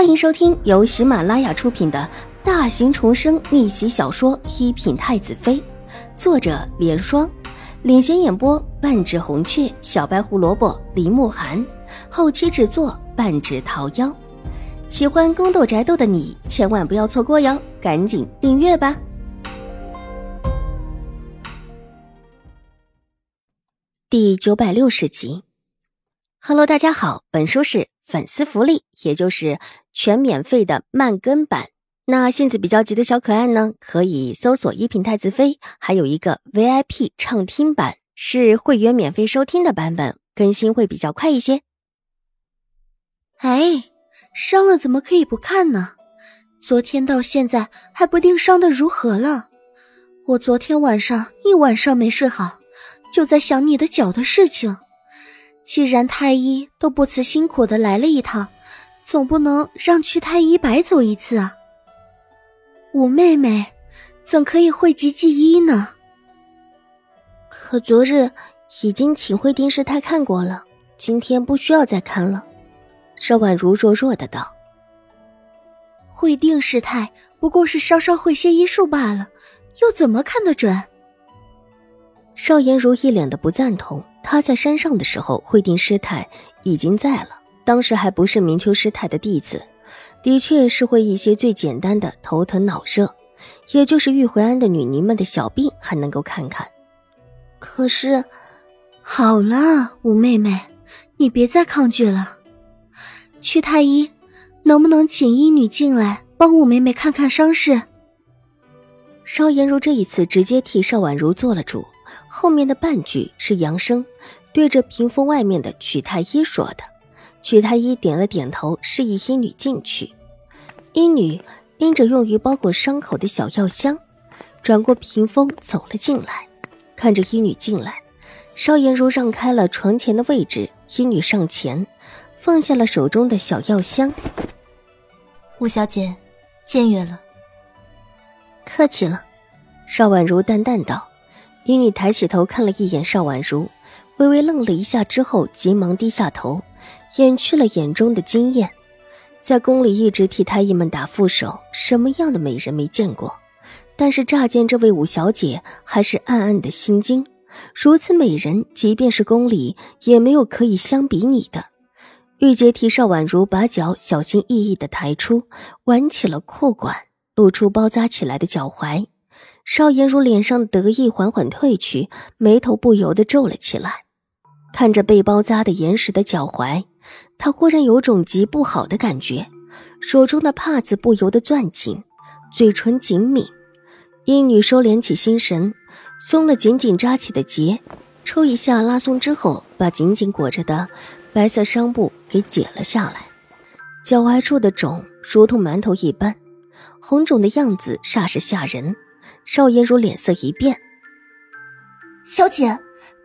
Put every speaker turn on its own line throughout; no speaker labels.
欢迎收听由喜马拉雅出品的大型重生逆袭小说《一品太子妃》，作者：莲霜，领衔演播：半指红雀、小白胡萝卜、林慕寒，后期制作：半指桃夭。喜欢宫斗宅斗的你千万不要错过哟，赶紧订阅吧！第九百六十集，Hello，大家好，本书是。粉丝福利，也就是全免费的慢更版。那性子比较急的小可爱呢，可以搜索“一品太子妃”，还有一个 VIP 畅听版，是会员免费收听的版本，更新会比较快一些。
哎，伤了怎么可以不看呢？昨天到现在还不定伤的如何了。我昨天晚上一晚上没睡好，就在想你的脚的事情。既然太医都不辞辛苦的来了一趟，总不能让去太医白走一次啊！五妹妹，怎可以讳疾忌医呢？
可昨日已经请惠定师太看过了，今天不需要再看了。邵婉如弱弱的道：“
惠定师太不过是稍稍会些医术罢了，又怎么看得准？”
邵颜如一脸的不赞同。他在山上的时候，惠定师太已经在了，当时还不是明秋师太的弟子，的确是会一些最简单的头疼脑热，也就是玉回庵的女尼们的小病还能够看看。可是，
好了，五妹妹，你别再抗拒了。曲太医，能不能请医女进来帮五妹妹看看伤势？
邵颜如这一次直接替邵婉如做了主。后面的半句是杨生对着屏风外面的曲太医说的。曲太医点了点头，示意医女进去。医女拎着用于包裹伤口的小药箱，转过屏风走了进来。看着医女进来，邵颜如让开了床前的位置，医女上前放下了手中的小药箱。
吴小姐，见月了。
客气了，邵婉如淡淡道。医女抬起头看了一眼邵婉如，微微愣了一下，之后急忙低下头，掩去了眼中的惊艳。在宫里一直替太医们打副手，什么样的美人没见过？但是乍见这位五小姐，还是暗暗的心惊。如此美人，即便是宫里也没有可以相比拟的。玉洁替邵婉如把脚小心翼翼地抬出，挽起了裤管，露出包扎起来的脚踝。邵颜如脸上的得意缓缓褪去，眉头不由得皱了起来。看着被包扎的严实的脚踝，她忽然有种极不好的感觉，手中的帕子不由得攥紧，嘴唇紧抿。医女收敛起心神，松了紧紧扎起的结，抽一下拉松之后，把紧紧裹着的白色伤布给解了下来。脚踝处的肿如同馒头一般，红肿的样子煞是吓人。邵颜如脸色一变，
小姐，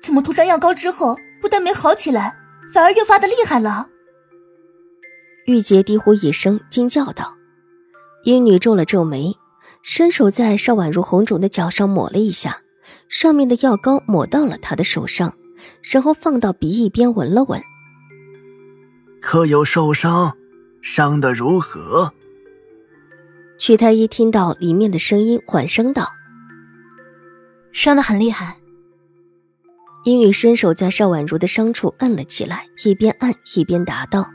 怎么涂上药膏之后，不但没好起来，反而越发的厉害了？
玉洁低呼一声，惊叫道：“阴女皱了皱眉，伸手在邵婉如红肿的脚上抹了一下，上面的药膏抹到了她的手上，然后放到鼻翼边闻了闻。
可有受伤？伤得如何？”
曲太医听到里面的声音，缓声道：“
伤得很厉害。”
医女伸手在邵婉如的伤处按了起来，一边按一边答道：“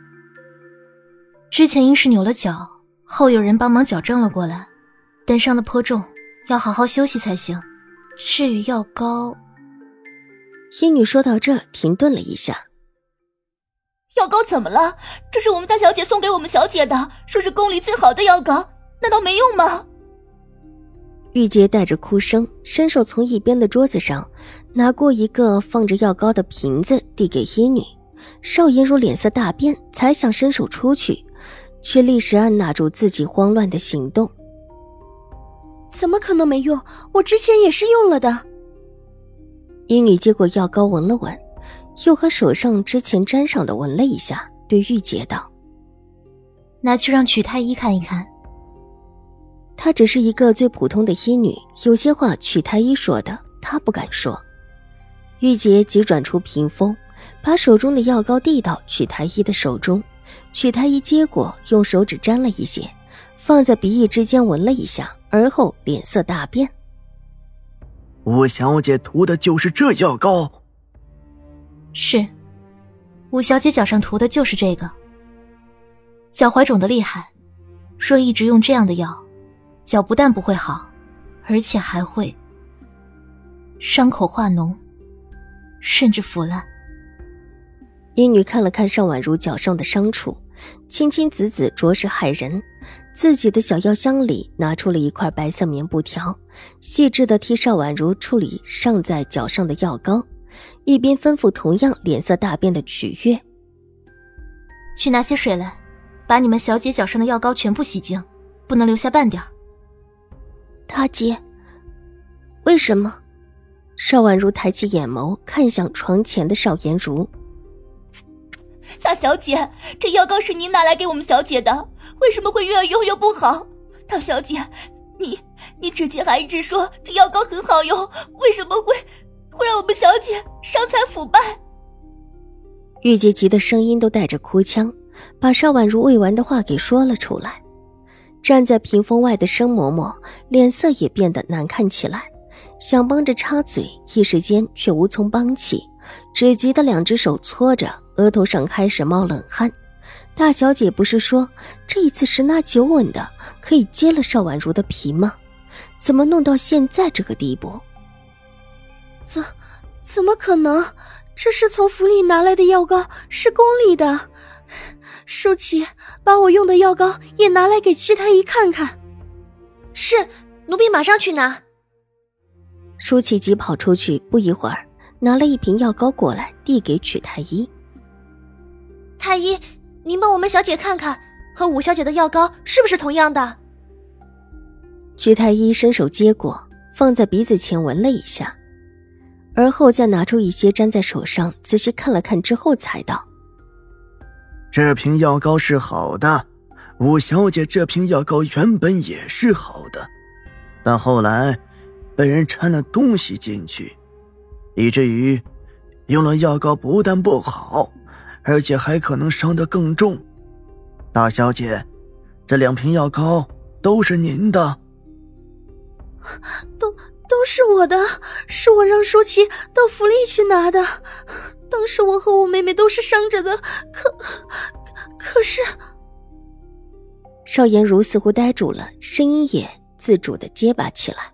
之前因是扭了脚，后有人帮忙矫正了过来，但伤的颇重，要好好休息才行。至于药膏……”
医女说到这，停顿了一下：“
药膏怎么了？这是我们大小姐送给我们小姐的，说是宫里最好的药膏。”难道没用吗？
玉洁带着哭声，伸手从一边的桌子上拿过一个放着药膏的瓶子，递给医女。邵颜如脸色大变，才想伸手出去，却立时按捺住自己慌乱的行动。
怎么可能没用？我之前也是用了的。
医女接过药膏，闻了闻，又和手上之前沾上的闻了一下，对玉洁道：“
拿去让曲太医看一看。”
她只是一个最普通的医女，有些话曲太医说的，她不敢说。玉洁急转出屏风，把手中的药膏递到曲太医的手中，曲太医接过，用手指沾了一些，放在鼻翼之间闻了一下，而后脸色大变。
五小姐涂的就是这药膏。
是，五小姐脚上涂的就是这个。脚踝肿的厉害，若一直用这样的药，脚不但不会好，而且还会伤口化脓，甚至腐烂。
医女看了看邵婉如脚上的伤处，青青紫紫，着实骇人。自己的小药箱里拿出了一块白色棉布条，细致的替邵婉如处理上在脚上的药膏，一边吩咐同样脸色大变的曲月：“
去拿些水来，把你们小姐脚上的药膏全部洗净，不能留下半点。”
大姐，为什么？邵婉如抬起眼眸，看向床前的邵颜如。
大小姐，这药膏是您拿来给我们小姐的，为什么会越用越不好？大小姐，你你之前还一直说这药膏很好用，为什么会会让我们小姐伤残腐败？
玉洁急的声音都带着哭腔，把邵婉如未完的话给说了出来。站在屏风外的生嬷嬷脸色也变得难看起来，想帮着插嘴，一时间却无从帮起，只急得两只手搓着。额头上开始冒冷汗，大小姐不是说这一次十拿九稳的可以揭了邵婉如的皮吗？怎么弄到现在这个地步？
怎怎么可能？这是从府里拿来的药膏，是宫里的。舒淇，把我用的药膏也拿来给屈太医看看。
是，奴婢马上去拿。
舒淇急跑出去，不一会儿拿了一瓶药膏过来，递给曲太医。
太医，您帮我们小姐看看，和五小姐的药膏是不是同样的？
曲太医伸手接过，放在鼻子前闻了一下，而后再拿出一些粘在手上，仔细看了看之后，才道：“
这瓶药膏是好的，五小姐这瓶药膏原本也是好的，但后来被人掺了东西进去，以至于用了药膏不但不好。”而且还可能伤得更重，大小姐，这两瓶药膏都是您的，
都都是我的，是我让舒淇到府里去拿的。当时我和我妹妹都是伤着的，可可是，
邵颜如似乎呆住了，声音也自主的结巴起来。